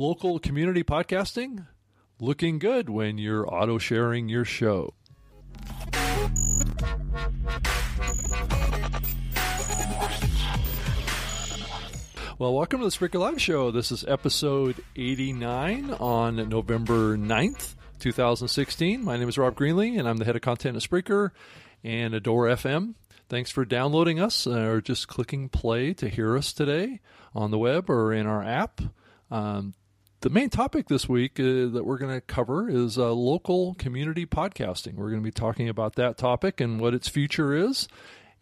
Local community podcasting, looking good when you're auto sharing your show. Well, welcome to the Spreaker Live Show. This is episode 89 on November 9th, 2016. My name is Rob Greenlee, and I'm the head of content at Spreaker and Adore FM. Thanks for downloading us uh, or just clicking play to hear us today on the web or in our app. Um, the main topic this week uh, that we're going to cover is uh, local community podcasting. We're going to be talking about that topic and what its future is.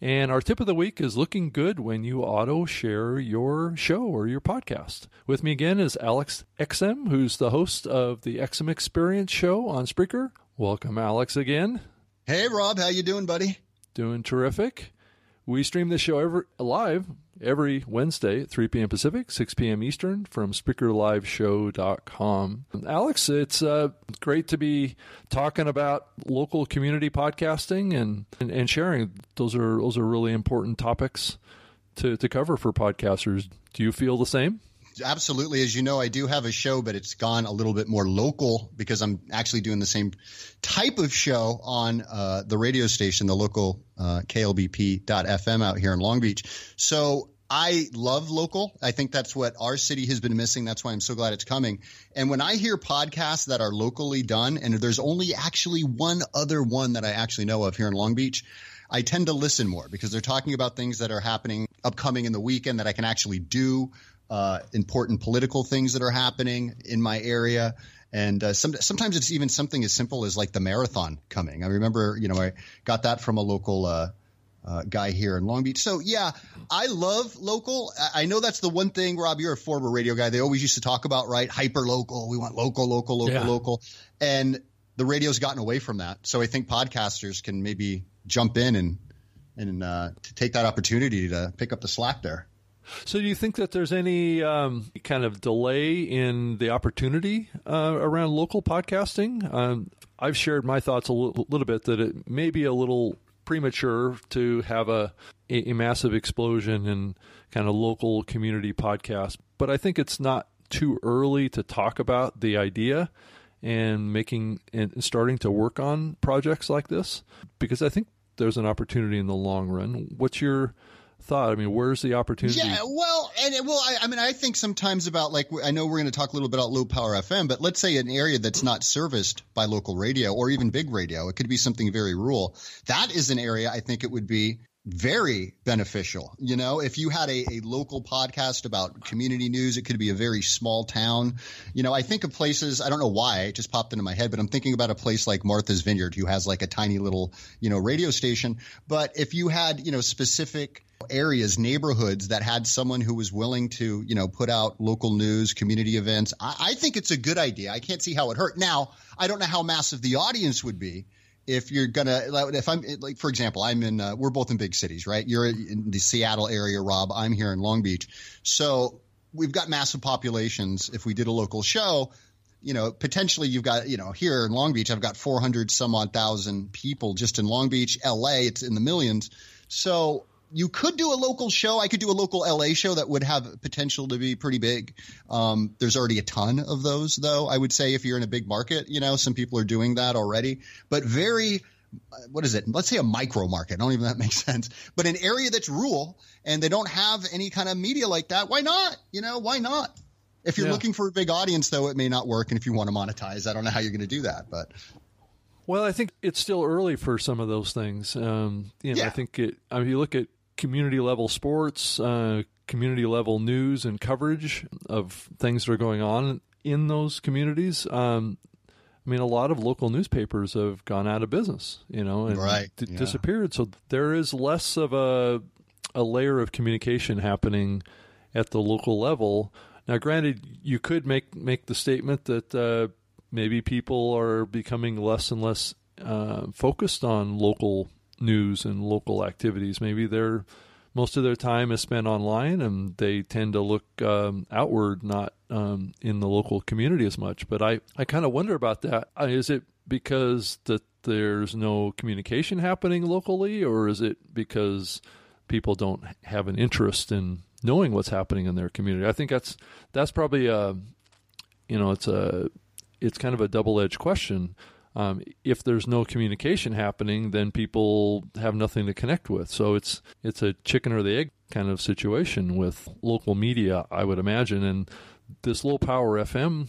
And our tip of the week is looking good when you auto share your show or your podcast. With me again is Alex Exum, who's the host of the Exum Experience show on Spreaker. Welcome, Alex, again. Hey, Rob. How you doing, buddy? Doing terrific. We stream the show every, live every Wednesday at 3 p.m. Pacific, 6 p.m. Eastern from SpreakerLiveShow.com. Alex, it's uh, great to be talking about local community podcasting and, and, and sharing. Those are those are really important topics to, to cover for podcasters. Do you feel the same? Absolutely. As you know, I do have a show, but it's gone a little bit more local because I'm actually doing the same type of show on uh, the radio station, the local uh, KLBP.FM out here in Long Beach. So I love local. I think that's what our city has been missing. That's why I'm so glad it's coming. And when I hear podcasts that are locally done, and there's only actually one other one that I actually know of here in Long Beach, I tend to listen more because they're talking about things that are happening upcoming in the weekend that I can actually do uh, important political things that are happening in my area. And uh, some, sometimes it's even something as simple as like the marathon coming. I remember, you know, I got that from a local uh, uh, guy here in Long Beach. So yeah, I love local. I know that's the one thing, Rob. You're a former radio guy. They always used to talk about right hyper local. We want local, local, local, yeah. local, and the radio's gotten away from that. So I think podcasters can maybe jump in and and uh, to take that opportunity to pick up the slack there. So, do you think that there's any um, kind of delay in the opportunity uh, around local podcasting? Um, I've shared my thoughts a l- little bit that it may be a little premature to have a, a, massive explosion in kind of local community podcasts, but I think it's not too early to talk about the idea and making and starting to work on projects like this because I think there's an opportunity in the long run. What's your thought? I mean, where's the opportunity? Yeah, well, and it, well, I, I mean, I think sometimes about like I know we're going to talk a little bit about low power FM, but let's say an area that's not serviced by local radio or even big radio, it could be something very rural. That is an area I think it would be very beneficial. You know, if you had a, a local podcast about community news, it could be a very small town. You know, I think of places, I don't know why, it just popped into my head, but I'm thinking about a place like Martha's Vineyard, who has like a tiny little, you know, radio station. But if you had, you know, specific areas, neighborhoods that had someone who was willing to, you know, put out local news, community events, I, I think it's a good idea. I can't see how it hurt. Now, I don't know how massive the audience would be if you're gonna if i'm like for example i'm in uh, we're both in big cities right? You're in the seattle area rob. I'm here in long beach. So we've got massive populations. If we did a local show you know potentially you've got you know here in long beach i've got 400 some odd thousand people just in long beach la it's in the millions. So you could do a local show. I could do a local LA show that would have potential to be pretty big. Um, there's already a ton of those, though. I would say if you're in a big market, you know, some people are doing that already. But very, what is it? Let's say a micro market. I don't even that makes sense. But an area that's rural and they don't have any kind of media like that. Why not? You know, why not? If you're yeah. looking for a big audience, though, it may not work. And if you want to monetize, I don't know how you're going to do that, but. Well, I think it's still early for some of those things. Um, you know, yeah. I think it. I mean, you look at community level sports, uh, community level news and coverage of things that are going on in those communities. Um, I mean, a lot of local newspapers have gone out of business, you know, and right. d- yeah. disappeared. So there is less of a a layer of communication happening at the local level. Now, granted, you could make make the statement that uh, maybe people are becoming less and less uh, focused on local news and local activities. Maybe they're most of their time is spent online and they tend to look um, outward, not um, in the local community as much. But I, I kind of wonder about that. Uh, it because that there's no communication happening locally, or is it because people don't have an interest in knowing what's happening in their community? I think that's that's probably a you know it's a it's kind of a double edged question. Um, if there's no communication happening, then people have nothing to connect with. So it's it's a chicken or the egg kind of situation with local media, I would imagine, and this low power FM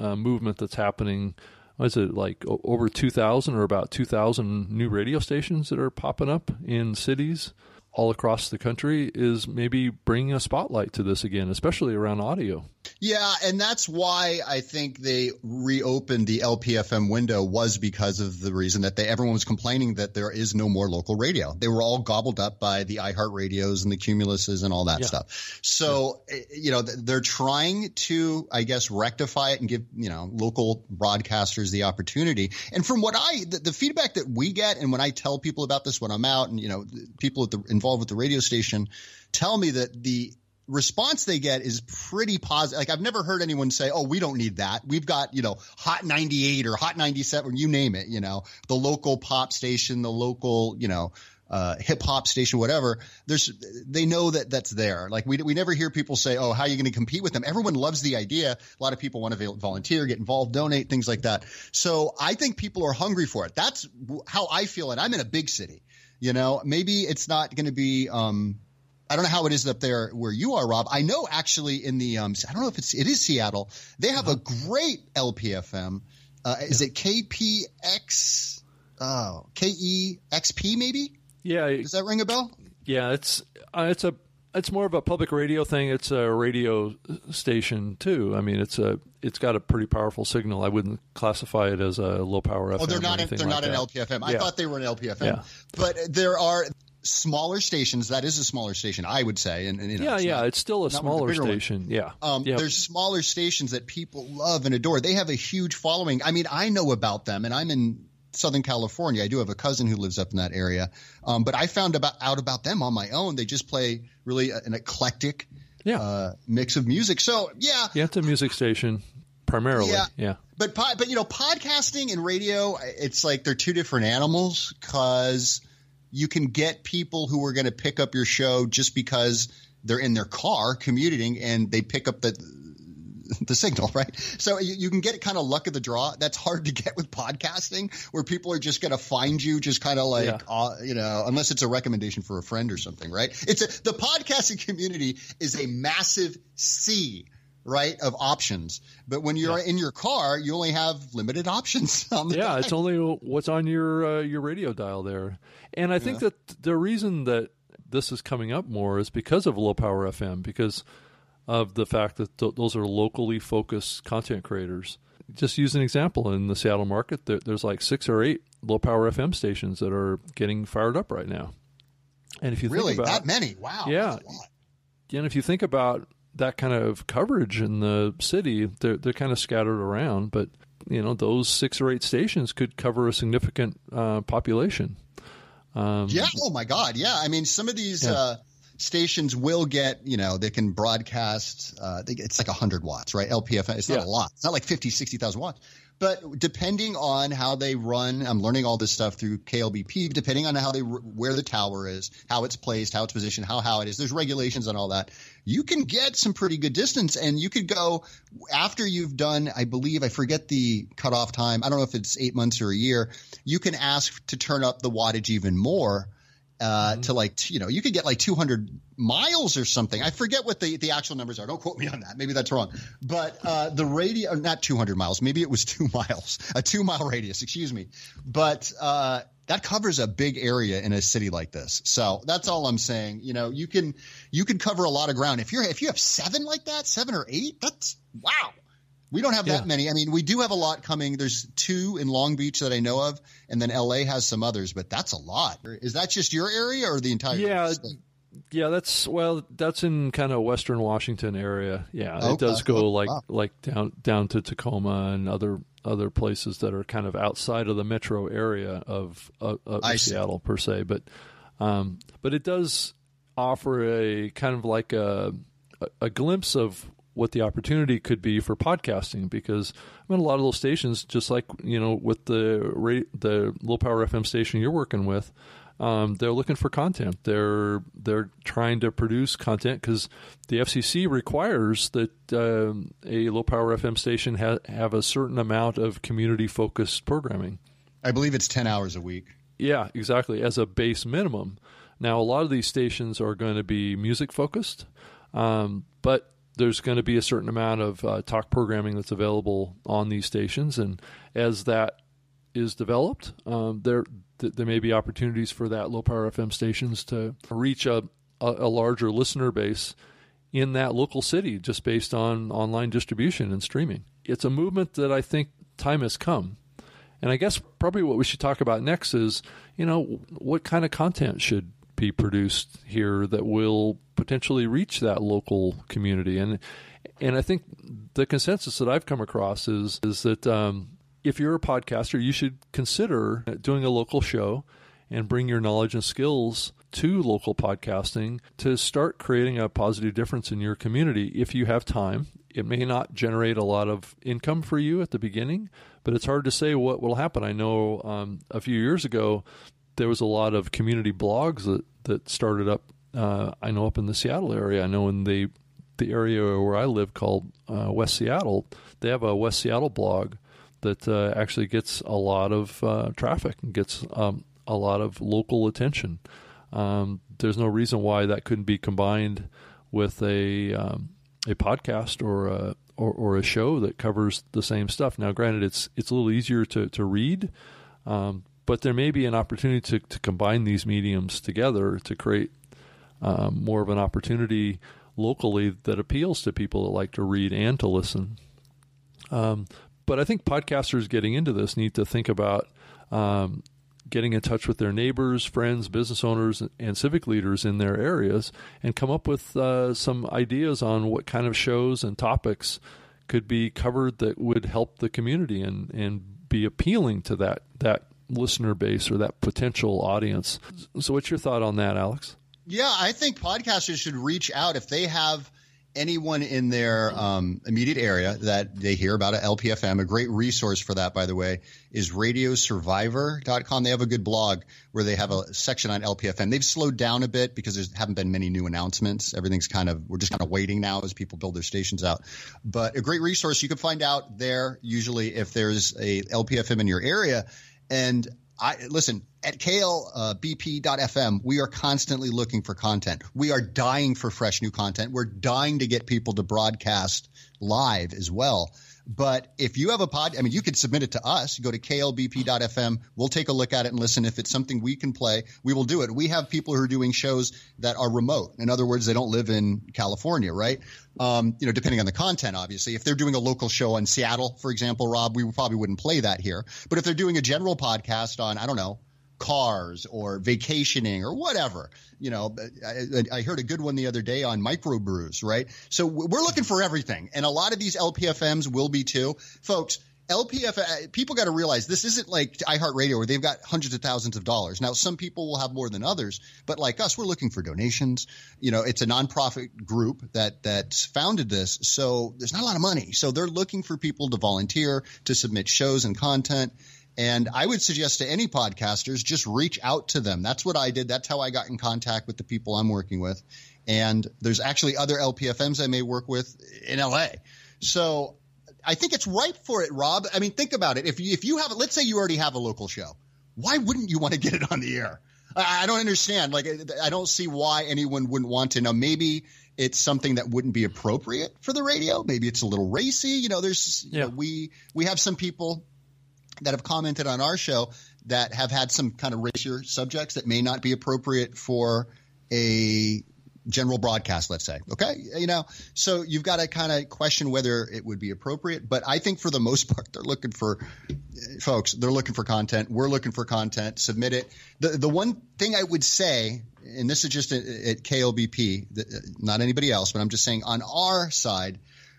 uh, movement that's happening. Is it like over 2,000 or about 2,000 new radio stations that are popping up in cities? all across the country is maybe bringing a spotlight to this again, especially around audio. Yeah, and that's why I think they reopened the LPFM window was because of the reason that they everyone was complaining that there is no more local radio. They were all gobbled up by the iHeart radios and the Cumuluses and all that yeah. stuff. So, yeah. You know, they're trying to I guess rectify it and give, you know, local broadcasters the opportunity. And from what I the, the feedback that we get and when I tell people about this when I'm out and you know, people at the involved with the radio station tell me that the response they get is pretty positive. Like I've never heard anyone say, "Oh, we don't need that. We've got you know Hot 98 or Hot 97, you name it. You know, the local pop station, the local you know." Uh, hip hop station, whatever. There's, they know that that's there. Like we, we never hear people say, "Oh, how are you going to compete with them?" Everyone loves the idea. A lot of people want to volunteer, get involved, donate, things like that. So I think people are hungry for it. That's how I feel. And I'm in a big city. You know, maybe it's not going to be um, I don't know how it is up there where you are, Rob. I know actually in the um, I don't know if it's it is Seattle. They have uh-huh. a great LPFM. Uh, is yeah. it KPX? Oh, KEXP maybe? Yeah. Does that ring a bell? Yeah, it's uh, it's a it's more of a public radio thing. It's a radio station too. I mean, it's a it's got a pretty powerful signal. I wouldn't classify it as a low power FM. Oh, they're not. they're like not that. an LPFM. I thought they were an LPFM. Yeah. But there are smaller stations. That is a smaller station, I would say. And, and you know, yeah, it's yeah, not, it's still a smaller station. One. Yeah. Um, yep. There's smaller stations that people love and adore. They have a huge following. I mean, I know about them, and I'm in Southern California. I do have a cousin who lives up in that area. Um, but I found about out about them on my own. They just play really an eclectic yeah. uh, mix of music. So yeah, yeah, it's a music station primarily. Yeah, yeah. But but you know, podcasting and radio, it's like they're two different animals because you can get people who are going to pick up your show just because they're in their car commuting and they pick up the the signal, right? So you, you, can get kind of luck of the draw. That's hard to get with podcasting, where people are just going to find you, just kind of like, yeah. uh, you know, unless it's a recommendation for a friend or something, right? It's a, the podcasting community is a massive sea right of options. But when you're yeah. in your car you only have limited options on the yeah it's only what's on your uh, your radio dial there. And i think yeah. that the reason that this is coming up more is because of low power fm because of the fact that th- those are locally focused content creators. Just use an example. In the seattle market there, there's like six or eight low power fm stations that are getting fired up right now. And if you really? think about that many? Wow yeah. and if you think about that kind of coverage in the city. They're they're kind of scattered around, but you know those six or eight stations could cover a significant uh, population. Um, yeah. Oh my God. Yeah. I mean, some of these. Yeah. Uh, stations will get, you know, they can broadcast, uh, it's like 100 watts, right? LPFM, it's not yeah. a lot. It's not like 50, 60,000 watts. But depending on how they run, I'm learning all this stuff through KLBP. Depending on how they where the tower is, how it's placed, how it's positioned, how how it is. There's regulations on all that. You can get some pretty good distance, and you could go after you've done. I believe I forget the cutoff time. I don't know if it's eight months or a year. You can ask to turn up the wattage even more uh, mm-hmm. to like you know you could get like 200 miles or something. I forget what the the actual numbers are. Don't quote me on that. Maybe that's wrong. But uh, the radio, not 200 miles. Maybe it was two miles, a two mile radius. Excuse me. But uh, that covers a big area in a city like this. So that's all I'm saying. You know, you can you can cover a lot of ground if you're if you have seven like that, seven or eight. That's wow. We don't have yeah. that many. I mean, we do have a lot coming. There's two in Long Beach that I know of, and then LA has some others, but that's a lot. Is that just your area or the entire yeah, state? Yeah, that's well, that's in kind of Western Washington area. Yeah, okay. it does go like wow. like down down to Tacoma and other other places that are kind of outside of the metro area of, of, of Seattle per se. But um, but it does offer a kind of like a a glimpse of what the opportunity could be for podcasting because I mean a lot of those stations just like you know with the the low power FM station you're working with Um, they're looking for content. They're they're trying to produce content because the FCC requires that um, a low power FM station ha- have a certain amount of community focused programming. I believe it's ten hours a week. Yeah, exactly. As a base minimum. Now, a lot of these stations are going to be music focused, um, but there's going to be a certain amount of uh, talk programming that's available on these stations, and as that is developed, um, there th- there may be opportunities for that low power FM stations to reach a, a, a larger listener base in that local city just based on online distribution and streaming. It's a movement that I think time has come. And I guess probably what we should talk about next is, you know, what kind of content should be produced here that will potentially reach that local community. And and I think the consensus that I've come across is is that um, if you're a podcaster, you should consider doing a local show and bring your knowledge and skills to local podcasting to start creating a positive difference in your community if you have time. It may not generate a lot of income for you at the beginning, but it's hard to say what will happen. I know um, a few years ago there was a lot of community blogs that, that started up. Uh, I know up in the Seattle area. I know in the the area where I live called uh, West Seattle, they have a West Seattle blog that uh, actually gets a lot of uh, traffic and gets um, a lot of local attention. Um, there's no reason why that couldn't be combined with a um, a podcast or a or, or, a show that covers the same stuff. Now, granted, it's it's a little easier to to read, um, but there may be an opportunity to, to combine these mediums together to create um, more of an opportunity locally that appeals to people that like to read and to listen. Um, but I think podcasters getting into this need to think about um, getting in touch with their neighbors, friends, business owners, and civic leaders in their areas and come up with uh, some ideas on what kind of shows and topics could be covered that would help the community and, and be appealing to that that listener base or that potential audience. So, what's your thought on that, Alex? Yeah, I think podcasters should reach out if they have anyone in their um, immediate area that they hear about at LPFM, a great resource for that, by the way, is radiosurvivor.com. They have a good blog where they have a section on LPFM. They've slowed down a bit because there haven't been many new announcements. Everything's kind of, we're just kind of waiting now as people build their stations out. But a great resource. You can find out there usually if there's a LPFM in your area. And I listen at klbp.fm. Uh, we are constantly looking for content. We are dying for fresh new content. We're dying to get people to broadcast live as well. But if you have a pod, I mean, you could submit it to us. Go to klbp.fm. We'll take a look at it and listen. If it's something we can play, we will do it. We have people who are doing shows that are remote. In other words, they don't live in California, right? Um, you know, depending on the content, obviously. If they're doing a local show in Seattle, for example, Rob, we probably wouldn't play that here. But if they're doing a general podcast on, I don't know, cars or vacationing or whatever. You know, I, I, heard a good one the other day on microbrews, right? So we're looking for everything. And a lot of these LPFMs will be too. Folks, LPF, uh, people got to realize this isn't like iHeartRadio where they've got hundreds of thousands of dollars. Now, some people will have more than others, but like us, we're looking for donations. You know, it's a nonprofit group that that's founded this, so there's not a lot of money. So they're looking for people to volunteer, to submit shows and content. And I would suggest to any podcasters, just reach out to them. That's what I did. That's how I got in contact with the people I'm working with. And there's actually other LPFMs I may work with in LA. So I think it's ripe for it, Rob. I mean, think about it. If you, if you have, let's say you already have a local show, why wouldn't you want to get it on the air? I, I don't understand. Like, I don't see why anyone wouldn't want to. Now, maybe it's something that wouldn't be appropriate for the radio. Maybe it's a little racy. You know, there's, you know, we, we have some people that have commented on our show that have had some kind of racier subjects that may not be appropriate for a general broadcast, let's say. Okay. You know, so you've got to kind of question whether it would be appropriate. But I think for the most part, they're looking for folks, they're looking for content. We're looking for content. Submit it. The, the one thing I would say, and this is just at, at KLBP, not anybody else, but I'm just saying on our side,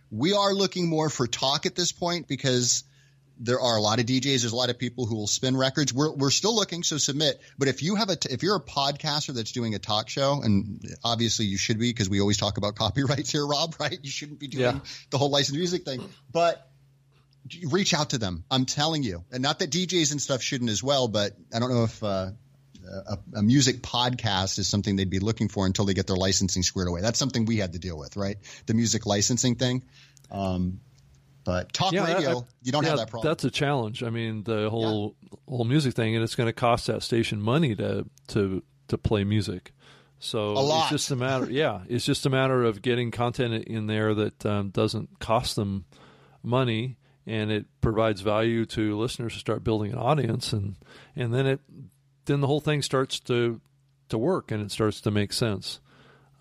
we are looking more for talk at this point because there are a lot of DJs. There's a lot of people who will spin records. We're, we're still looking, so submit. But if you have a, t- if you're a podcaster that's doing a talk show, and obviously you should be because we always talk about copyrights here, Rob, right? You shouldn't be doing yeah. the whole licensed music thing, but reach out to them. I'm telling you, and not that DJs and stuff shouldn't as well, but I don't know if, uh, a, a, music podcast is something they'd be looking for until they get their licensing squared away. That's something we had to deal with, right? The music licensing thing. Um, but talk yeah, radio, I, you don't yeah, have that problem. That's a challenge. I mean, the whole yeah. whole music thing, and it's going to cost that station money to to to play music. So it's just a matter. yeah, it's just a matter of getting content in there that um, doesn't cost them money and it provides value to listeners to start building an audience and and then it then the whole thing starts to to work and it starts to make sense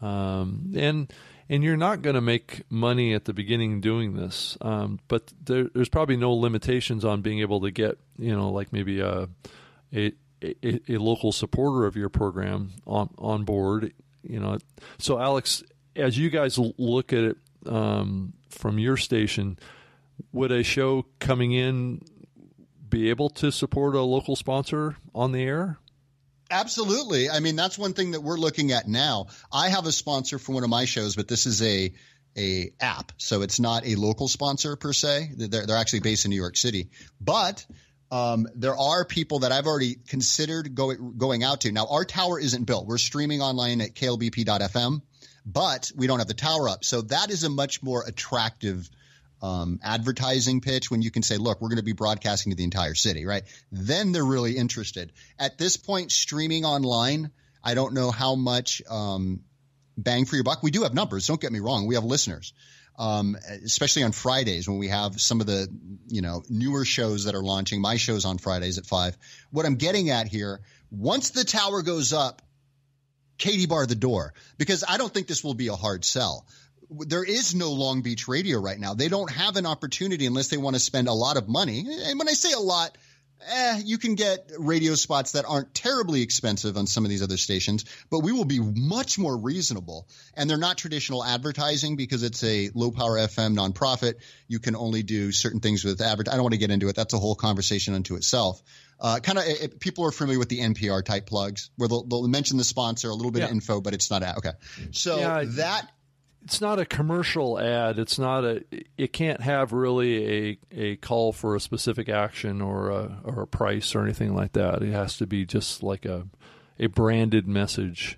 um, and and you're not going to make money at the beginning doing this um, but there, there's probably no limitations on being able to get you know like maybe a a, a, a local supporter of your program on on board you know so alex as you guys look at it um, from your station would a show coming in be able to support a local sponsor on the air? Absolutely. I mean, that's one thing that we're looking at now. I have a sponsor for one of my shows, but this is a a app, so it's not a local sponsor per se. They're, they're actually based in New York City, but um, there are people that I've already considered going going out to. Now, our tower isn't built. We're streaming online at klbp.fm, but we don't have the tower up. So that is a much more attractive um, advertising pitch when you can say, look, we're going to be broadcasting to the entire city, right? Then they're really interested. At this point, streaming online, I don't know how much um, bang for your buck. We do have numbers. Don't get me wrong. We have listeners. Um, especially on Fridays when we have some of the, you know, newer shows that are launching. My show's on Fridays at five. What I'm getting at here, once the tower goes up, Katie bar the door because I don't think this will be a hard sell there is no Long Beach radio right now. They don't have an opportunity unless they want to spend a lot of money. And when I say a lot, eh, you can get radio spots that aren't terribly expensive on some of these other stations, but we will be much more reasonable. And they're not traditional advertising because it's a low power FM nonprofit. You can only do certain things with advert. I don't want to get into it. That's a whole conversation unto itself. Uh, kind of people are familiar with the NPR type plugs where they'll, they'll mention the sponsor, a little bit yeah. of info, but it's not out. okay. So yeah, that it's not a commercial ad. It's not a. It can't have really a a call for a specific action or a or a price or anything like that. It has to be just like a a branded message.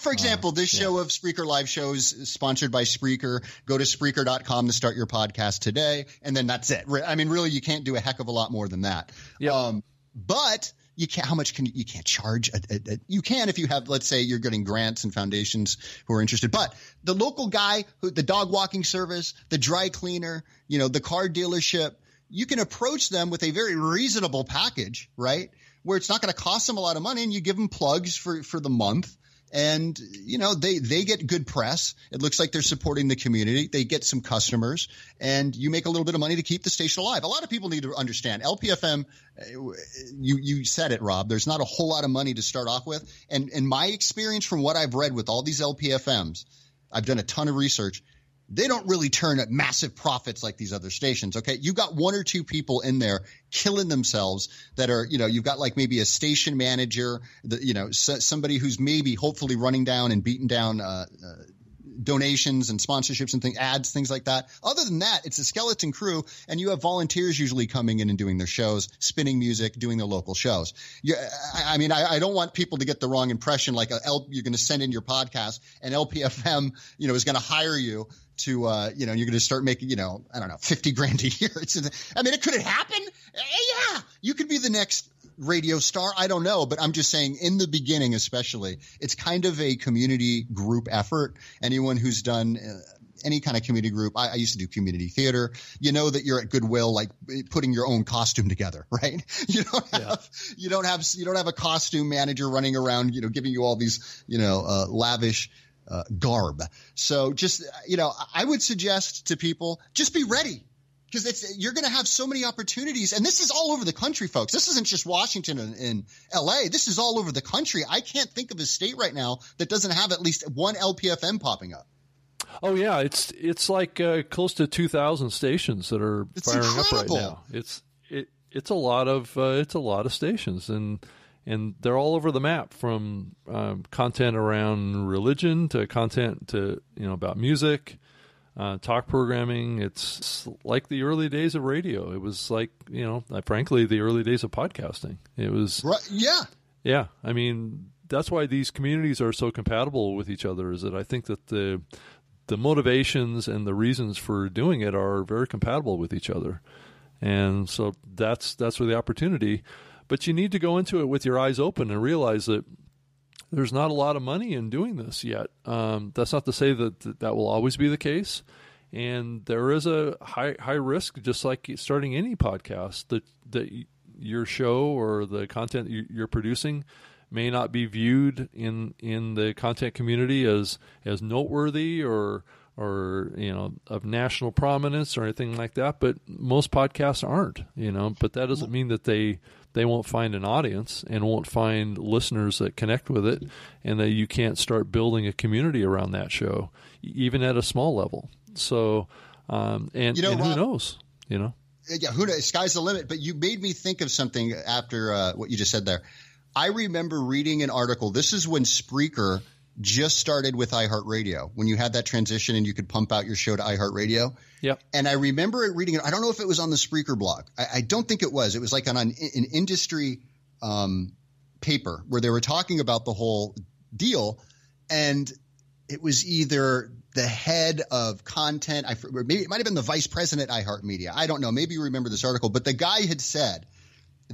For example, uh, this yeah. show of Spreaker Live shows sponsored by Spreaker. Go to Spreaker.com to start your podcast today, and then that's it. I mean, really, you can't do a heck of a lot more than that. Yeah. Um, but you can't how much can you, can't charge a, a, a, you can if you have let's say you're getting grants and foundations who are interested but the local guy who the dog walking service the dry cleaner you know the car dealership you can approach them with a very reasonable package right? Where it's not going to cost them a lot of money and you give them plugs for for the month and you know they they get good press. It looks like they're supporting the community. They get some customers. And you make a little bit of money to keep the station alive. A lot of people need to understand lpfm eh, you you said it rob. There's not a whole lot of money to start off with. And in my experience from what i've read with all these lpfms i've done a ton of research they don't really turn at massive profits like these other stations. Okay. You got one or two people in there killing themselves that are, you know, you've got like maybe a station manager, the, you know, somebody who's maybe hopefully running down and beating down, uh, uh, donations and sponsorships and things, ads, things like that. Other than that, it's a skeleton crew, and you have volunteers usually coming in and doing their shows, spinning music, doing their local shows. You, I, I mean, I, I, don't want people to get the wrong impression, like a L, you're going to send in your podcast, and LPFM, you know, is going to hire you to uh, you know you're going to start making you know I don't know fifty grand a year. It's I mean it could it happen? Eh, yeah, you could be the next radio star. I don't know, but I'm just saying in the beginning, especially, it's kind of a community group effort. Anyone who's done. Uh, any kind of community group. I, I, used to do community theater. You know that you're at Goodwill, like putting your own costume together, right? You don't have, yeah. you don't have, you don't have a costume manager running around, you know, giving you all these, you know, uh, lavish uh, garb. So just, you know, I would suggest to people just be ready. Because it's you're going to have so many opportunities. And this is all over the country folks. This isn't just washington and, and, la this is all over the country. I can't think of a state right now that doesn't have at least one lpfm popping up. Oh yeah. It's it's like uh, close to 2000 stations that are it's firing incredible. up right now. It's it it's a lot of uh, it's a lot of stations. And and they're all over the map from um, content around religion to content to you know about music uh, talk programming it's like the early days of radio it was like you know uh, frankly the early days of podcasting it was right, yeah Yeah, I mean that's why these communities are so compatible with each other. Is that I think that the the motivations and the reasons for doing it are very compatible with each other, and so that's that's where the opportunity. But you need to go into it with your eyes open and realize that there's not a lot of money in doing this yet. Um, that's not to say that, that that will always be the case, and there is a high high risk, just like starting any podcast, that that your show or the content you're producing may not be viewed in in the content community as as noteworthy or or you know of national prominence or anything like that but most podcasts aren't you know but that doesn't mean that they they won't find an audience and won't find listeners that connect with it and that you can't start building a community around that show even at a small level so um, and, you know, and who knows you know yeah who knows sky's the limit but you made me think of something after uh, what you just said there I remember reading an article. This is when Spreaker just started with iHeartRadio, when you had that transition and you could pump out your show to iHeartRadio. Yep. And I remember it reading it. I don't know if it was on the Spreaker blog. I, I don't think it was. It was like on an, an industry um, paper where they were talking about the whole deal. And it was either the head of content, I, maybe it might have been the vice president at iHeartMedia. I don't know. Maybe you remember this article, but the guy had said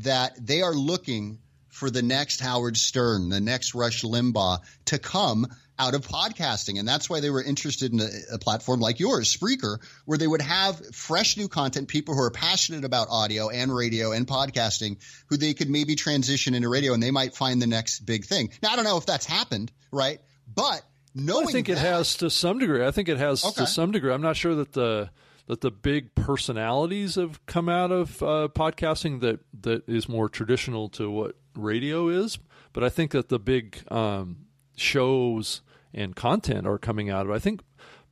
that they are looking for the next Howard Stern, the next Rush Limbaugh to come out of podcasting. And that's why they were interested in a, a, platform like yours, Spreaker, where they would have fresh new content, people who are passionate about audio and radio and podcasting, who they could maybe transition into radio and they might find the next big thing. Now, I don't know if that's happened, right? But knowing well, I think that, it has to some degree. I think it has okay. to some degree. I'm not sure that the that the big personalities have come out of uh, podcasting that that is more traditional to what radio is, but I think that the big um, shows and content are coming out of. It. I think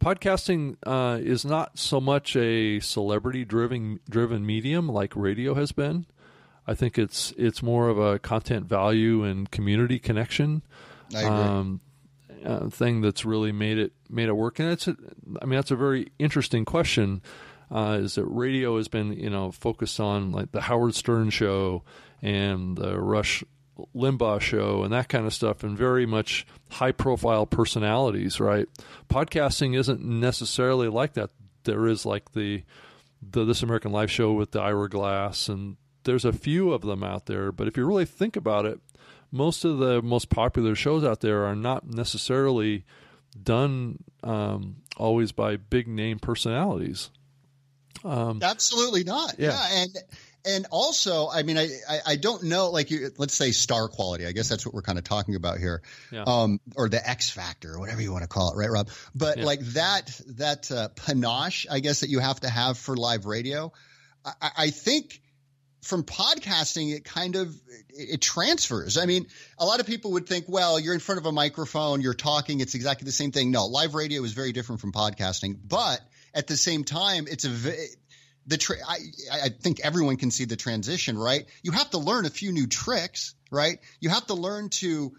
podcasting uh, is not so much a celebrity driven driven medium like radio has been. I think it's it's more of a content value and community connection um, uh, thing that's really made it made it work. And it's a, I mean that's a very interesting question. Uh, is that radio has been you know focused on like the Howard Stern show and the Rush Limbaugh show and that kind of stuff, and very much high profile personalities, right? Podcasting isn't necessarily like that. There is like the the This American Life show with the Ira Glass, and there's a few of them out there. But if you really think about it, most of the most popular shows out there are not necessarily done um, always by big name personalities. Um, Absolutely not. Yeah. yeah. And and also, I mean, I, I, I don't know, like, you, let's say star quality. I guess that's what we're kind of talking about here, yeah. um, or the X factor, or whatever you want to call it, right, Rob? But yeah. like that that uh, panache, I guess that you have to have for live radio. I, I think from podcasting, it kind of it, it transfers. I mean, a lot of people would think, well, you're in front of a microphone, you're talking, it's exactly the same thing. No, live radio is very different from podcasting, but at the same time, it's a the tra- I, I think everyone can see the transition, right? You have to learn a few new tricks, right? You have to learn to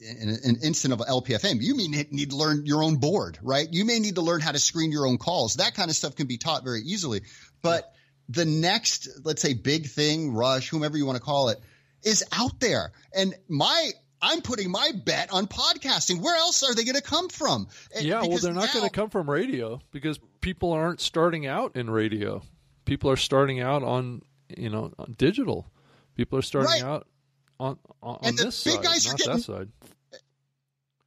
in an instant of LPFM, you may need to learn your own board, right? You may need to learn how to screen your own calls. That kind of stuff can be taught very easily. But the next, let's say, big thing, rush, whomever you want to call it, is out there. And my I'm putting my bet on podcasting. Where else are they going to come from? Yeah, well, they're not going to come from radio because people aren't starting out in radio people are starting out on you know on digital. People are starting right. out on on, on this side, not getting, that side.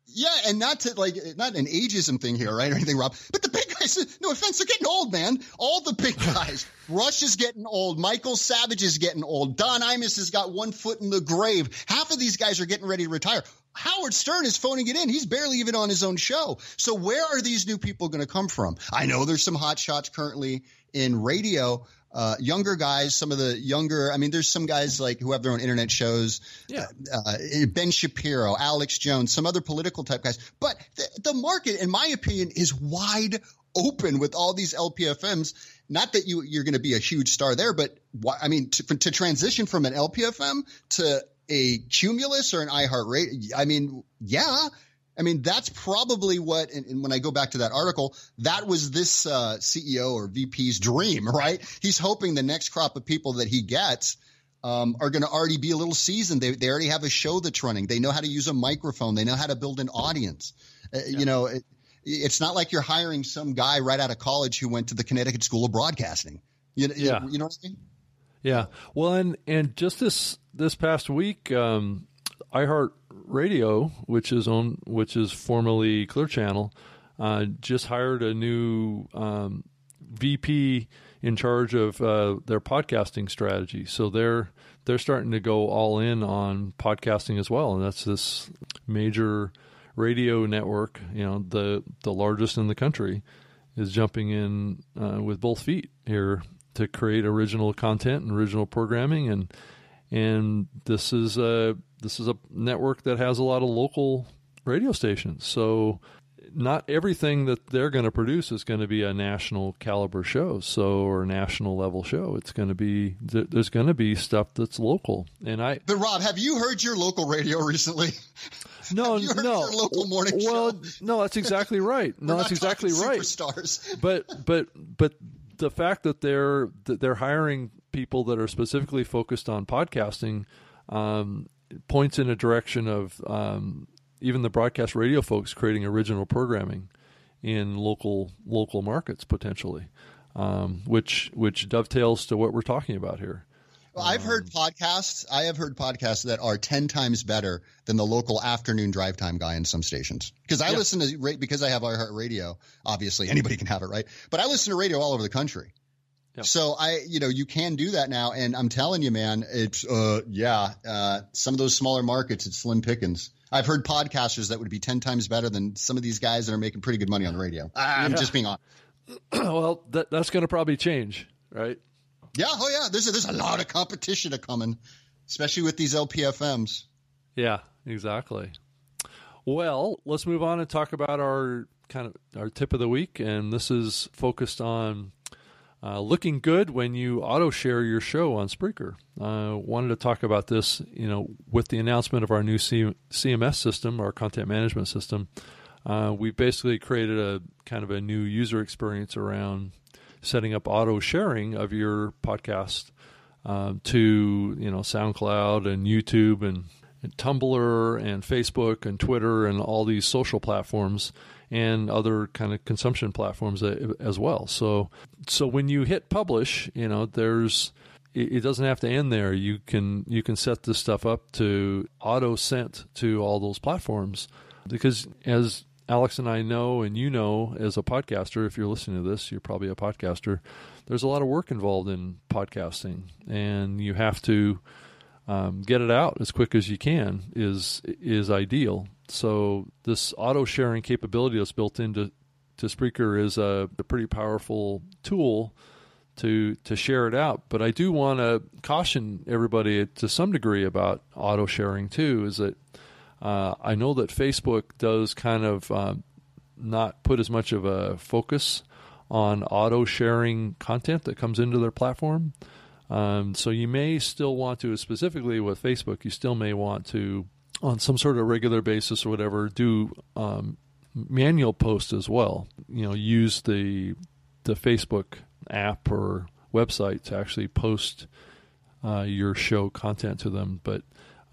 Yeah, and not to like not an ageism thing here, right, or anything, Rob. But the big guys, no offense, they're getting old, man. All the big guys. Rush is getting old. Michael Savage is getting old. Don Imus has got one foot in the grave. Half of these guys are getting ready to retire. Howard Stern is phoning it in. He's barely even on his own show. So where are these new people going to come from? I know there's some hot shots currently in radio. Uh, younger guys, some of the younger, I mean, there's some guys like who have their own internet shows. Yeah. Uh, ben Shapiro, Alex Jones, some other political type guys. But the, the market, in my opinion, is wide open with all these LPFMs. Not that you, you're going to be a huge star there, but why, I mean, to, to transition from an LPFM to a Cumulus or an iHeartRadio, I mean, yeah, I mean, that's probably what, and, and, when I go back to that article, that was this uh, CEO or VP's dream, right? He's hoping the next crop of people that he gets um, are going to already be a little seasoned. They, they already have a show that's running. They know how to use a microphone. They know how to build an audience. Uh, yeah. You know, it, it's not like you're hiring some guy right out of college who went to the Connecticut School of Broadcasting. You, yeah. you, you know what I mean? Yeah. Well, and and just this this past week, um, iHeart Radio, which is on which is formerly Clear Channel, uh, just hired a new um, VP in charge of uh, their podcasting strategy. So they're they're starting to go all in on podcasting as well, and that's this major radio network, you know, the the largest in the country, is jumping in uh, with both feet here to create original content and original programming, and and this is a this is a network that has a lot of local radio stations. So not everything that they're going to produce is going to be a national caliber show, so or a national level show. It's going to be there's going to be stuff that's local. And I, but Rob, have you heard your local radio recently? No, no. local morning well, show? no, that's exactly right. No, that's exactly right. Superstars. But but but the fact that they're that they're hiring people that are specifically focused on podcasting um, points in a direction of um, even the broadcast radio folks creating original programming in local local markets potentially, um, which which dovetails to what we're talking about here. Well, I've heard um, podcasts. I have heard podcasts that are ten times better than the local afternoon drive time guy in some stations. Because I yeah. listen to because I have iHeart Radio. Obviously, anybody can have it, right? But I listen to radio all over the country. Yep. So I, you know, you can do that now, and I'm telling you, man, it's uh, yeah, uh, some of those smaller markets, it's slim pickings. I've heard podcasters that would be 10 times better than some of these guys that are making pretty good money on the radio. I'm yeah. just being honest. well, that, that's going to probably change, right? Yeah. Oh, yeah. There's a, there's a lot of competition to coming, especially with these LPFMs. Yeah, exactly. Well, let's move on and talk about our kind of our tip of the week. And this is focused on uh, looking good when you auto share your show on Spreaker. Uh, wanted to talk about this, you know, with the announcement of our new C- CMS system, our content management system. Uh, we basically created a kind of a new user experience around setting up auto sharing of your podcast um, to you know SoundCloud and YouTube and, and Tumblr and Facebook and Twitter and all these social platforms and other kind of consumption platforms as well. So so when you hit publish, you know, there's it doesn't have to end there. You can you can set this stuff up to auto sent to all those platforms because as Alex and I know, and you know, as a podcaster, if you're listening to this, you're probably a podcaster. There's a lot of work involved in podcasting, and you have to um, get it out as quick as you can is is ideal. So this auto sharing capability that's built into to Spreaker is a, a pretty powerful tool to to share it out. But I do want to caution everybody to some degree about auto sharing too. Is that uh, I know that Facebook does kind of uh, not put as much of a focus on auto sharing content that comes into their platform. Um, so you may still want to, specifically with Facebook, you still may want to, on some sort of regular basis or whatever, do um, manual post as well. You know, use the the Facebook app or website to actually post uh, your show content to them. But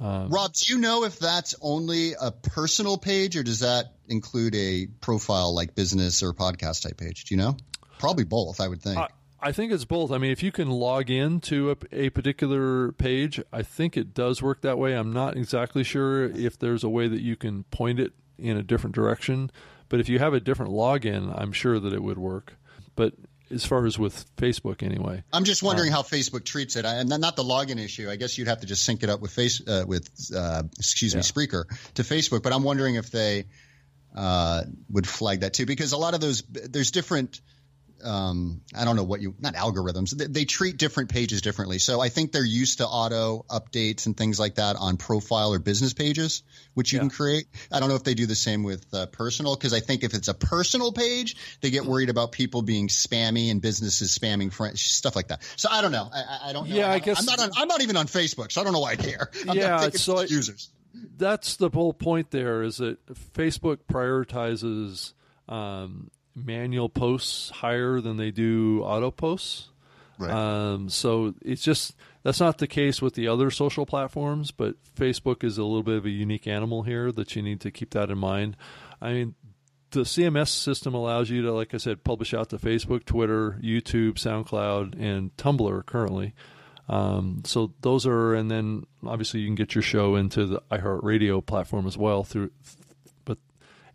um, Rob, do you know if that's only a personal page or does that include a profile like business or podcast type page? Do you know? Probably both, I would think. Uh, I think it's both. I mean, if you can log in to a, a, particular page, I think it does work that way. I'm not exactly sure if there's a way that you can point it in a different direction, but if you have a different login, I'm sure that it would work. But as far as with Facebook, anyway, I'm just wondering uh, how Facebook treats it. And not the login issue. I guess you'd have to just sync it up with face uh, with uh, excuse yeah. me Spreaker to Facebook. But I'm wondering if they uh, would flag that too, because a lot of those there's different um, I don't know what you not algorithms. They, they, treat different pages differently. So I think they're used to auto updates and things like that on profile or business pages, which you yeah. can create. I don't know if they do the same with uh, personal because I think if it's a personal page, they get worried about people being spammy and businesses spamming friends, stuff like that. So I don't know. I, I don't know. Yeah, I, I guess I'm not. On, I'm not even on Facebook, so I don't know why I care. I'm yeah, so users. That's the whole point. There is that Facebook prioritizes. Um, manual posts higher than they do auto posts. Right. Um, so it's just that's not the case with the other social platforms, but Facebook is a little bit of a unique animal here that you need to keep that in mind. I mean, the CMS system allows you to, like I said, publish out to Facebook, Twitter, YouTube, SoundCloud, and Tumblr currently. Um, so those are, and then obviously you can get your show into the iHeartRadio platform as well through,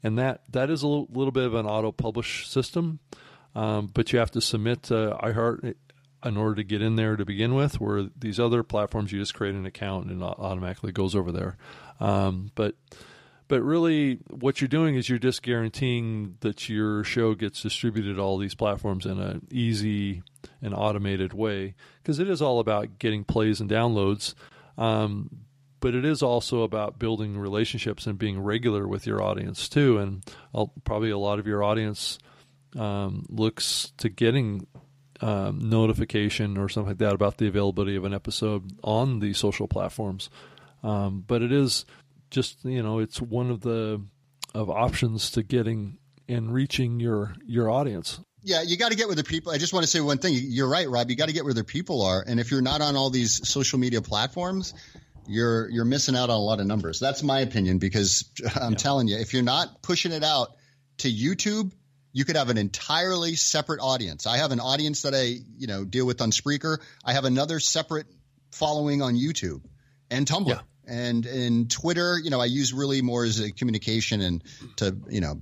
and that that is a little, bit of an auto publish system, um, but you have to submit to iHeart in order to get in there to begin with. Where these other platforms, you just create an account and it automatically goes over there. Um, but but really, what you're doing is you're just guaranteeing that your show gets distributed to all these platforms in an easy and automated way because it is all about getting plays and downloads. Um, but it is also about building relationships and being regular with your audience too. And I'll, probably a lot of your audience um, looks to getting um, notification or something like that about the availability of an episode on the social platforms. Um, but it is just you know it's one of the of options to getting and reaching your your audience. Yeah, you got to get where the people. I just want to say one thing. You're right, Rob. You got to get where the people are, and if you're not on all these social media platforms, you're you're missing out on a lot of numbers. That's my opinion because I'm yeah. telling you, if you're not pushing it out to YouTube, you could have an entirely separate audience. I have an audience that I you know deal with on Spreaker. I have another separate following on YouTube and Tumblr. Yeah and in Twitter, you know, I use really more as a communication and to you know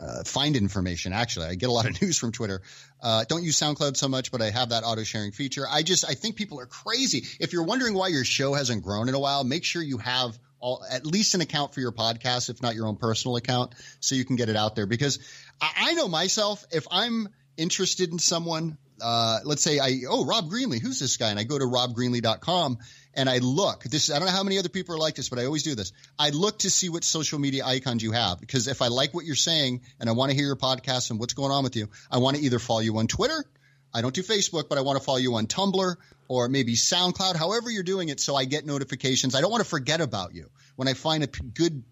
uh, find information. Actually, I get a lot of news from Twitter. Uh, don't use SoundCloud so much, but I have that auto sharing feature. I just I think people are crazy. If you're wondering why your show hasn't grown in a while, make sure you have all, at least an account for your podcast, if not your own personal account, so you can get it out there. Because I, I know myself, if I'm interested in someone, uh, let's say I oh Rob Greenlee, who's this guy? And I go to robgreenlee.com and I look. This I don't know how many other people are like this, but I always do this. I look to see what social media icons you have because if I like what you're saying and I want to hear your podcast and what's going on with you, I want to either follow you on Twitter. I don't do Facebook, but I want to follow you on Tumblr or maybe SoundCloud, however you're doing it, so I get notifications. I don't want to forget about you. When I find a good,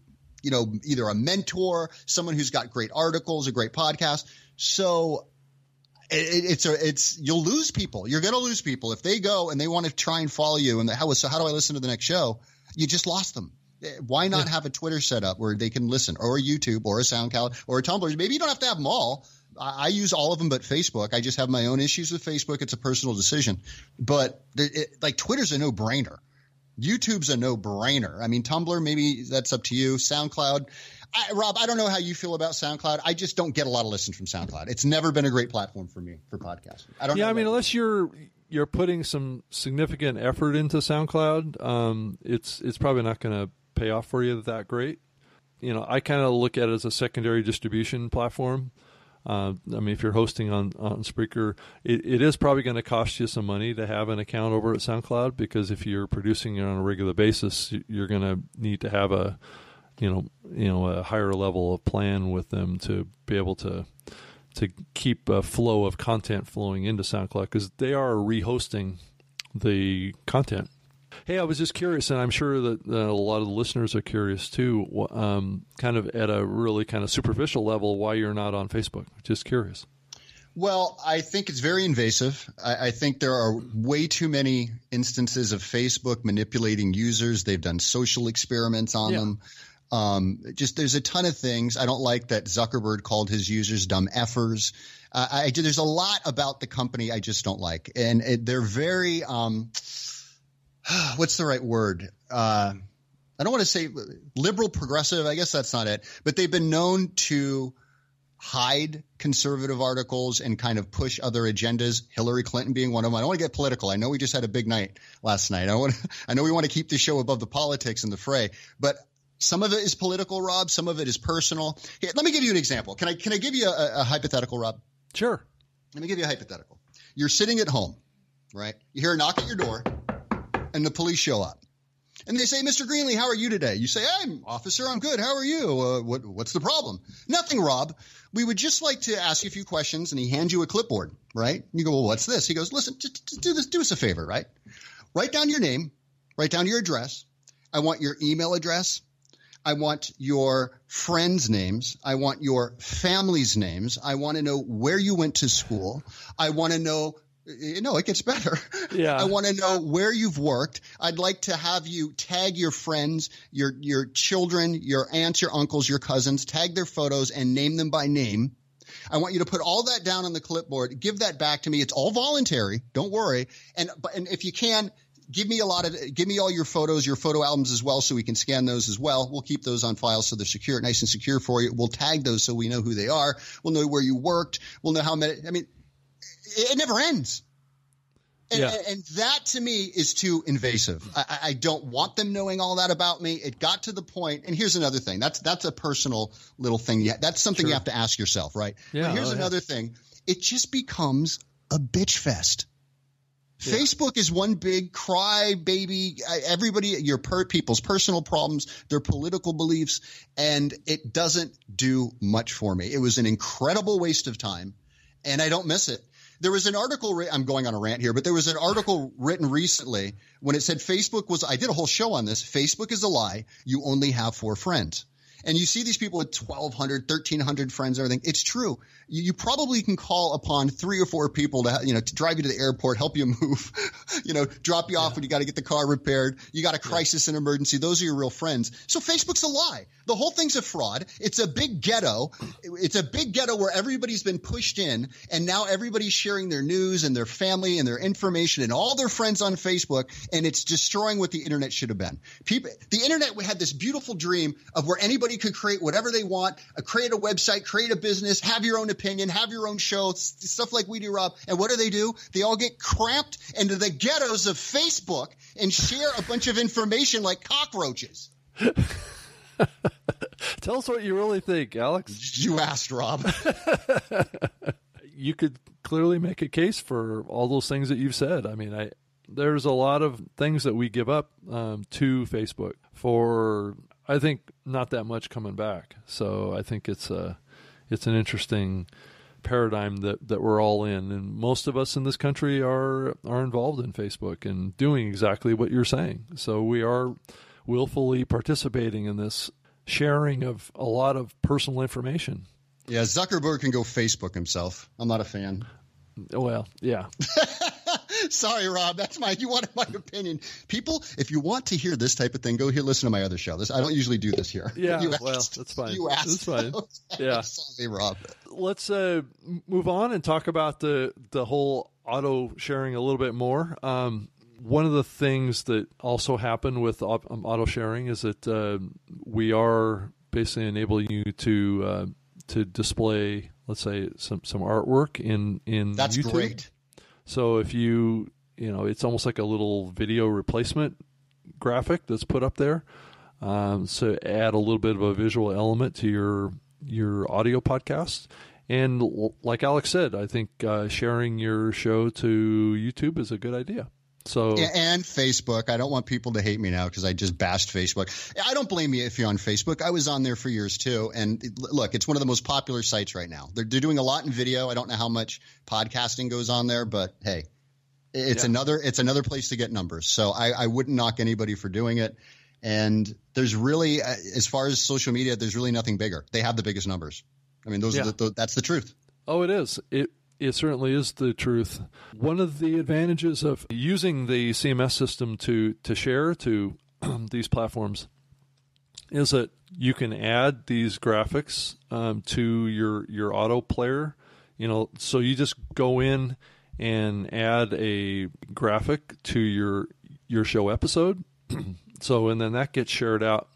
you know, either a mentor, someone who's got great articles, a great podcast. So it, it's a, it's you'll lose people. You're going to lose people if they go and they want to try and follow you. And the, how so? How do I listen to the next show? You just lost them. Eh, why not yeah. have a Twitter set up where they can listen, or a YouTube, or a SoundCloud, or a Tumblr? Maybe you don't have to have them all. I, I use all of them, but Facebook. I just have my own issues with Facebook. It's a personal decision, but it, like Twitter's a no brainer. YouTube's a no brainer. I mean, Tumblr, maybe that's up to you. SoundCloud, I, Rob, I don't know how you feel about SoundCloud. I just don't get a lot of listens from SoundCloud. It's never been a great platform for me for podcasting. I don't. Yeah, I mean, unless you're you're putting some significant effort into SoundCloud, um, it's it's probably not going to pay off for you that great. You know, I kind of look at it as a secondary distribution platform. Uh, I mean, if you're hosting on on Spreaker, it, it is probably going to cost you some money to have an account over at SoundCloud because if you're producing it on a regular basis, you're going to need to have a you know you know a higher level of plan with them to be able to to keep a flow of content flowing into SoundCloud because they are rehosting the content. Hey, I was just curious, and I'm sure that uh, a lot of the listeners are curious too. Um, kind of at a really kind of superficial level, why you're not on Facebook? Just curious. Well, I think it's very invasive. I, I, think there are way too many instances of Facebook manipulating users. They've done social experiments on yeah. them. Um, just there's a ton of things. I don't like that Zuckerberg called his users dumb effers. Uh, I, there's a lot about the company I just don't like, and it, they're very um, what's the right word? Uh, I don't want to say liberal progressive. I guess that's not it, but they've been known to hide conservative articles and kind of push other agendas. Hillary Clinton being one of them. I don't want to get political. I know we just had a big night last night. I want. I know we want to keep the show above the politics and the fray, but some of it is political, Rob. Some of it is personal. Here, let me give you an example. Can I can I give you a, a hypothetical, Rob? Sure. Let me give you a hypothetical. You're sitting at home, right? You hear a knock at your door, and the police show up. And they say, Mr. Greenlee, how are you today? You say, I'm officer, I'm good. How are you? Uh, what, what's the problem? Nothing, Rob. We would just like to ask you a few questions. And he hands you a clipboard, right? You go, well, what's this? He goes, listen, just, just do this, do us a favor, right? Write down your name, write down your address. I want your email address I want your friends' names. I want your family's names. I want to know where you went to school. I want to know No, it gets better. Yeah. I want to know where you've worked. I'd like to have you tag your friends, your your children, your aunts, your uncles, your cousins, tag their photos and name them by name. I want you to put all that down on the clipboard. Give that back to me. It's all voluntary. Don't worry. And but and if you can, give me a lot of give me all your photos, your photo albums as well, so we can scan those as well. We'll keep those on file so they're secure, nice and secure for you. We'll tag those so we know who they are. We'll know where you worked. We'll know how many. I mean, it, it never ends. And, Yeah. and, that to me is too invasive. I, I- don't want them knowing all that about me. It got to the point, and here's another thing. That's that's a personal little thing. That's something you have to ask yourself, right? Yeah, But here's oh, yeah. another thing. It just becomes a bitch fest. Facebook is one big cry baby. Everybody, your per, people's personal problems, their political beliefs, and it doesn't do much for me. It was an incredible waste of time, and I don't miss it. There was an article. I'm going on a rant here, but there was an article written recently when it said Facebook was. I did a whole show on this. Facebook is a lie. You only have four friends. And you see these people with 1,200, 1,300 friends, and everything. It's true. You, you probably can call upon three or four people to, you know, to drive you to the airport, help you move, you know, drop you off when you got to get the car repaired. You got a crisis and emergency. Those are your real friends. So Facebook's a lie. The whole thing's a fraud. It's a big ghetto. It's a big ghetto where everybody's been pushed in, and now everybody's sharing their news and their family and their information and all their friends on Facebook, and it's destroying what the internet should have been. People, the internet had this beautiful dream of where anybody could create whatever they want, uh, create a website, create a business, have your own opinion, have your own show, stuff like we do, Rob. And what do they do? They all get cramped into the ghettos of Facebook and share a bunch of information like cockroaches. Tell us what you really think, Alex. You asked, Rob. You could clearly make a case for all those things that you've said. I mean, I there's a lot of things that we give up um, to Facebook for. I think not that much coming back. So I think it's a it's an interesting paradigm that, that we're all in, and most of us in this country are are involved in Facebook and doing exactly what you're saying. So we are willfully participating in this sharing of a lot of personal information. Yeah, Zuckerberg can go Facebook himself. I'm not a fan. Well, yeah, Sorry, Rob. That's my. You wanted my opinion. People, if you want to hear this type of thing, go here. Listen to my other show. This I don't usually do this here. Yeah, you well, asked. that's fine. You asked. That's fine. Yeah. Sorry, Rob. let's uh, move on and talk about the the whole auto sharing a little bit more. Um, one of the things that also happened with um, auto sharing is that uh, we are basically enabling you to uh, to display, let's say, some some artwork in in That's YouTube. great. So if you you know, it's almost like a little video replacement graphic that's put up there. Um, so add a little bit of a visual element to your your audio podcast. And like Alex said, I think uh, sharing your show to YouTube is a good idea. So and Facebook. I don't want people to hate me now because I just bashed Facebook. I don't blame you if you're on Facebook. I was on there for years too. And look, it's one of the most popular sites right now. They're, they're doing a lot in video. I don't know how much podcasting goes on there, but hey, it's Yeah. another it's another place to get numbers. So I, I wouldn't knock anybody for doing it. And there's really, uh, as far as social media, there's really nothing bigger. They have the biggest numbers. I mean, those Yeah. are the, that's the truth. Oh, it is. It it certainly is the truth. One of the advantages of using the CMS system to to share to these platforms is that you can add these graphics um, to your your auto player. You know, so you just go in and add a graphic to your your show episode. so and then that gets shared out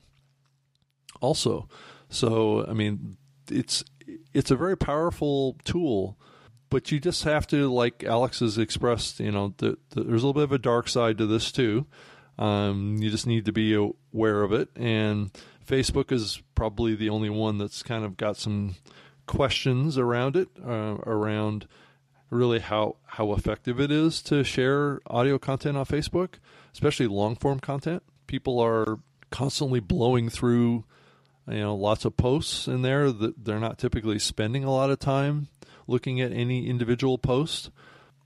also. So I mean, it's it's a very powerful tool, but you just have to, like Alex has expressed, you know, th- th- there's a little bit of a dark side to this too. Um, you just need to be aware of it, and Facebook is probably the only one that's kind of got some questions around it, uh, around really how how effective it is to share audio content on Facebook, especially long form content. People are constantly blowing through you know lots of posts in there that they're not typically spending a lot of time looking at any individual post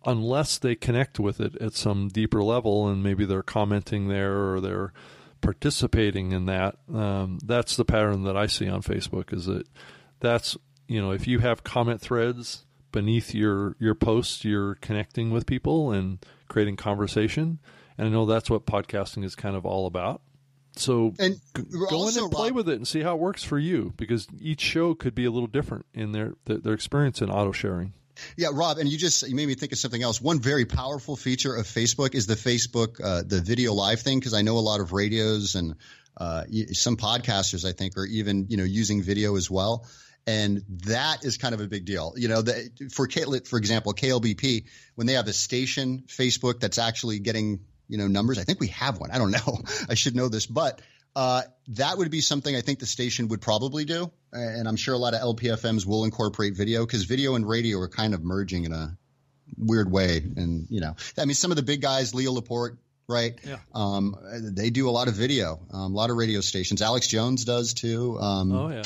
unless they connect with it at some deeper level and maybe they're commenting there or they're participating in that um, that's the pattern that i see on facebook is that that's you know if you have comment threads beneath your your posts, you're connecting with people and creating conversation. And I know that's what podcasting is kind of all about. So And go in and play Rob- with it and see how it works for you because each show could be a little different in their their, experience in auto sharing. Yeah, Rob, and you just you made me think of something else. One very powerful feature of Facebook is the Facebook uh, the video live thing because I know a lot of radios and uh, some podcasters I think are even you know using video as well, and that is kind of a big deal. You know, the, for for example, KLBP when they have a station Facebook that's actually getting you know numbers. I think we have one. I don't know. I should know this, but uh, that would be something I think the station would probably do, and I'm sure a lot of LPFMs will incorporate video because video and radio are kind of merging in a weird way. And you know, I mean, some of the big guys, Leo Laporte, right? Yeah. Um, they do a lot of video, um, a lot of radio stations. Alex Jones does too. Um, Oh yeah.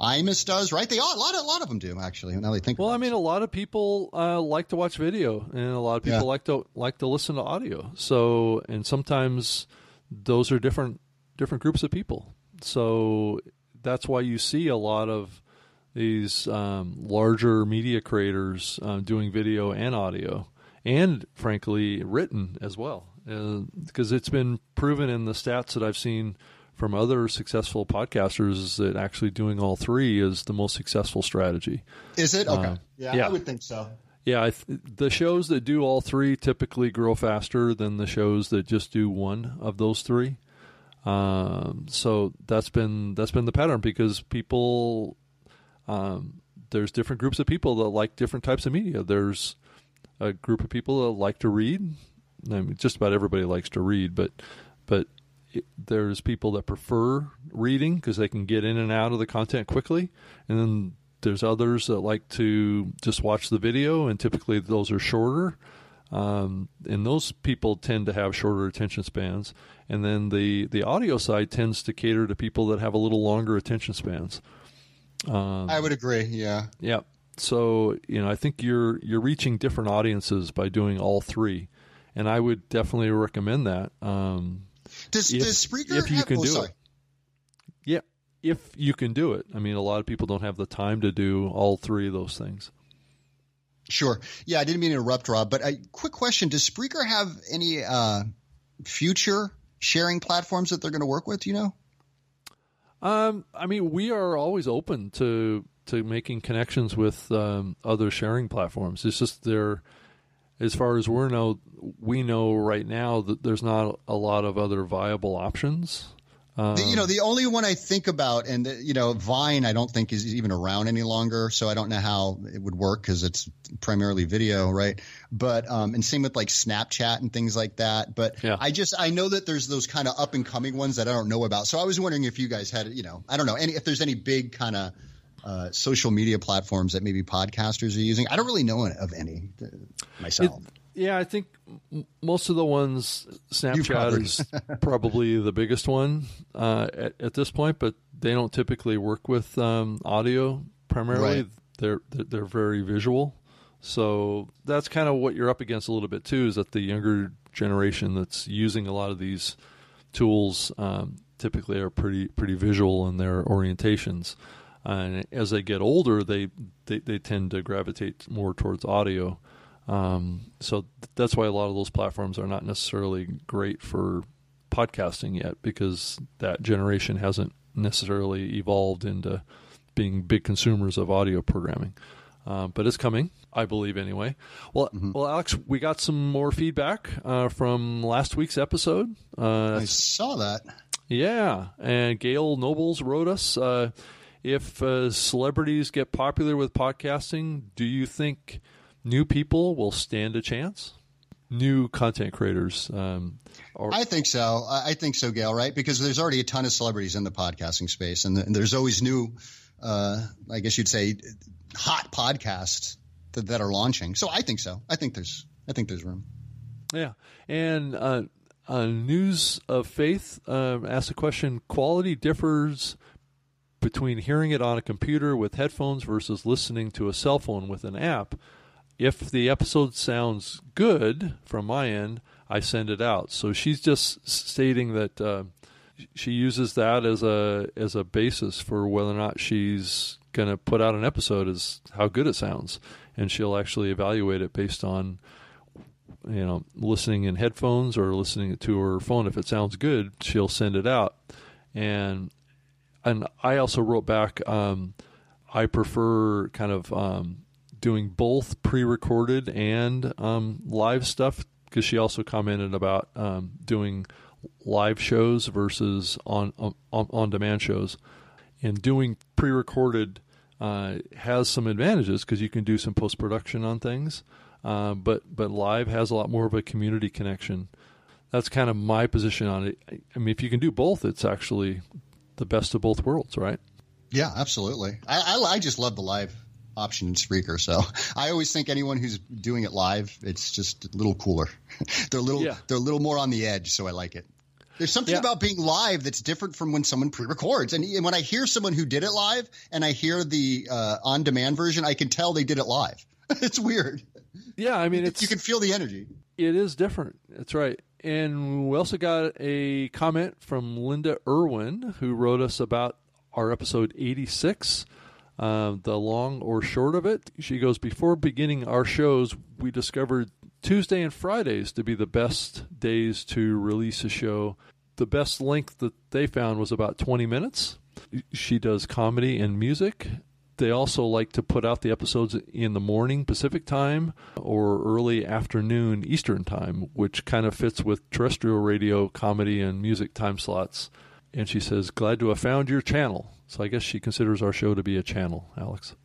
Imus does, right? They all, a lot, a lot of them do actually. Now they think. Well, I it. mean, a lot of people uh, like to watch video, and a lot of people Yeah. like to like to listen to audio. So, and sometimes those are different different groups of people. So that's why you see a lot of these um, larger media creators uh, doing video and audio, and frankly, written as well, because it's been proven in the stats that I've seen from other successful podcasters is that actually doing all three is the most successful strategy. is it okay? uh, yeah, yeah. I would think so. Yeah, I th- the shows that do all three typically grow faster than the shows that just do one of those three. Um, so that's been that's been the pattern because people, um, there's different groups of people that like different types of media. There's a group of people that like to read. I mean, just about everybody likes to read, but it, there's people that prefer reading because they can get in and out of the content quickly, and then there's others that like to just watch the video, and typically those are shorter. Um, and those people tend to have shorter attention spans. And then the, the audio side tends to cater to people that have a little longer attention spans. Um, I would agree. Yeah. yeah. So you know, I think you're you're reaching different audiences by doing all three, and I would definitely recommend that. Um, Does If- does Spreaker if you have, can oh, do sorry. it. yeah, if you can do it. I mean, a lot of people don't have the time to do all three of those things. Sure. Yeah, I didn't mean to interrupt, Rob, but a quick question: Does Spreaker have any uh, future sharing platforms that they're going to work with? Do you know? Um, I mean, we are always open to to making connections with um, other sharing platforms. It's just there, as far as we know, we know right now that there's not a lot of other viable options. Um, The- you know, the only one I think about, and uh, you know, Vine, I don't think is even around any longer, so I don't know how it would work because it's primarily video, right? But um, and same with like Snapchat and things like that. But Yeah. I just I know that there's those kind of up and coming ones that I don't know about. So I was wondering if you guys had, you know, I don't know, any if there's any big kind of uh, social media platforms that maybe podcasters are using. I don't really know of any uh, myself. Yeah, I think most of the ones Snapchat covered. is probably the biggest one uh, at, at this point, but they don't typically work with um, audio primarily. Right. They're they're they're very visual, so that's kind of what you're up against a little bit too. Is that the younger generation that's using a lot of these tools um, typically are pretty pretty visual in their orientations. And as they get older, they, they, they tend to gravitate more towards audio. Um, so th- that's why a lot of those platforms are not necessarily great for podcasting yet because that generation hasn't necessarily evolved into being big consumers of audio programming. Uh, but it's coming, I believe, anyway. Well, well, Alex, we got some more feedback uh, from last week's episode. Uh, I saw that. yeah, and Gail Nobles wrote us uh, if uh, celebrities get popular with podcasting, do you think new people will stand a chance? New content creators, um, I think so. I think so, Gail. Right? Because there's already a ton of celebrities in the podcasting space, and, and there's always new, uh, I guess you'd say, hot podcasts that, that are launching. So I think so. I think there's, I think there's room. yeah, and uh, uh, News of Faith uh, asked a question: Quality differs between hearing it on a computer with headphones versus listening to a cell phone with an app. if the episode sounds good from my end, I send it out. So she's just stating that uh, she uses that as a as a basis for whether or not she's going to put out an episode is how good it sounds. and she'll actually evaluate it based on you know listening in headphones or listening to her phone. If it sounds good, she'll send it out. And and I also wrote back. Um, I prefer kind of um, doing both pre-recorded and um, live stuff because she also commented about um, doing live shows versus on on, on demand shows. And doing pre-recorded uh, has some advantages because you can do some post production on things, uh, but but live has a lot more of a community connection. That's kind of my position on it. I mean, if you can do both, it's actually the best of both worlds, right? Yeah, absolutely. I, I, I just love the live option in Spreaker. So I always think anyone who's doing it live, it's just a little cooler. they're a little yeah. they're a little more on the edge, so I like it. There's something yeah. about being live that's different from when someone pre-records. And, and, when I hear someone who did it live and I hear the uh, on-demand version, I can tell they did it live. it's weird. Yeah, I mean, it's you can feel the energy. It is different. That's right. And we also got a comment from Linda Irwin who wrote us about our episode 86. Uh, the long or short of it, she goes, Before beginning our shows, we discovered Tuesday and Fridays to be the best days to release a show. The best length that they found was about 20 minutes. She does comedy and music. They also like to put out the episodes in the morning Pacific time or early afternoon Eastern time, which kind of fits with terrestrial radio, comedy, and music time slots. And she says, Glad to have found your channel. So I guess she considers our show to be a channel, Alex.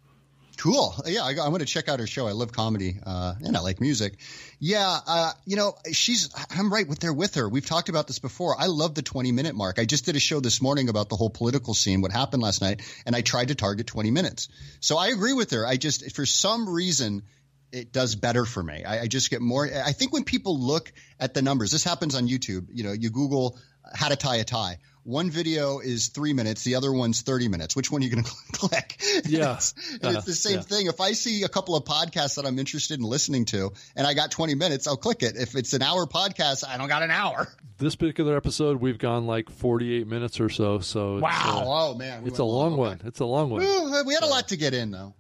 Cool. Yeah, I, going to check out her show. I love comedy uh, and I like music. Yeah, uh, you know, she's. I'm right with there with her. We've talked about this before. I love the 20 minute mark. I just did a show this morning about the whole political scene, what happened last night, and I tried to target 20 minutes. So I agree with her. I just, for some reason, it does better for me. I, I just get more. I think when people look at the numbers, this happens on YouTube. You know, you Google how to tie a tie one video is three minutes, the other one's 30 minutes. Which one are you going to click? Yeah. it's, uh, it's, the same yeah. thing. If I see a couple of podcasts that I'm interested in listening to and I got 20 minutes, I'll click it. If it's an hour podcast, I don't got an hour. This particular episode, we've gone like 48 minutes or so. So wow. Uh, oh, man. We it's a long, long one. It's a long one. Ooh, we had a lot to get in, though.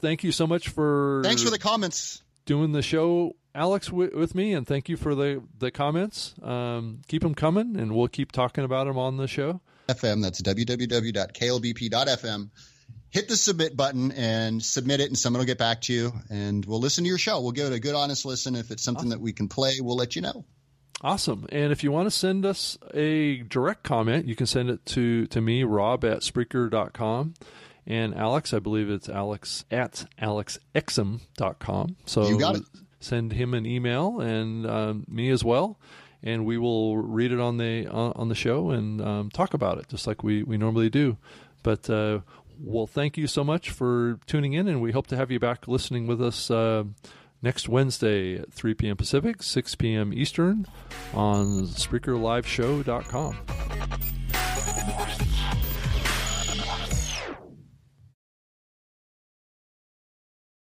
Thank you so much for. Thanks for the comments. Doing the show Alex w- with me, and thank you for the the comments. Um, keep them coming, and we'll keep talking about them on the show. FM. That's www.klbp.fm. Hit the submit button and submit it, and someone will get back to you, and we'll listen to your show. We'll give it a good, honest listen. If it's something awesome. that we can play, we'll let you know. Awesome. And if you want to send us a direct comment, you can send it to, to me, rob at Spreaker.com. And Alex, I believe it's alex at alexexum.com. So you got it send him an email and um, me as well, and we will read it on the on the show and um, talk about it just like we, we normally do. But uh, well, thank you so much for tuning in, and we hope to have you back listening with us. Uh, next Wednesday at 3 p.m. Pacific, 6 p.m. Eastern on SpreakerLiveShow.com.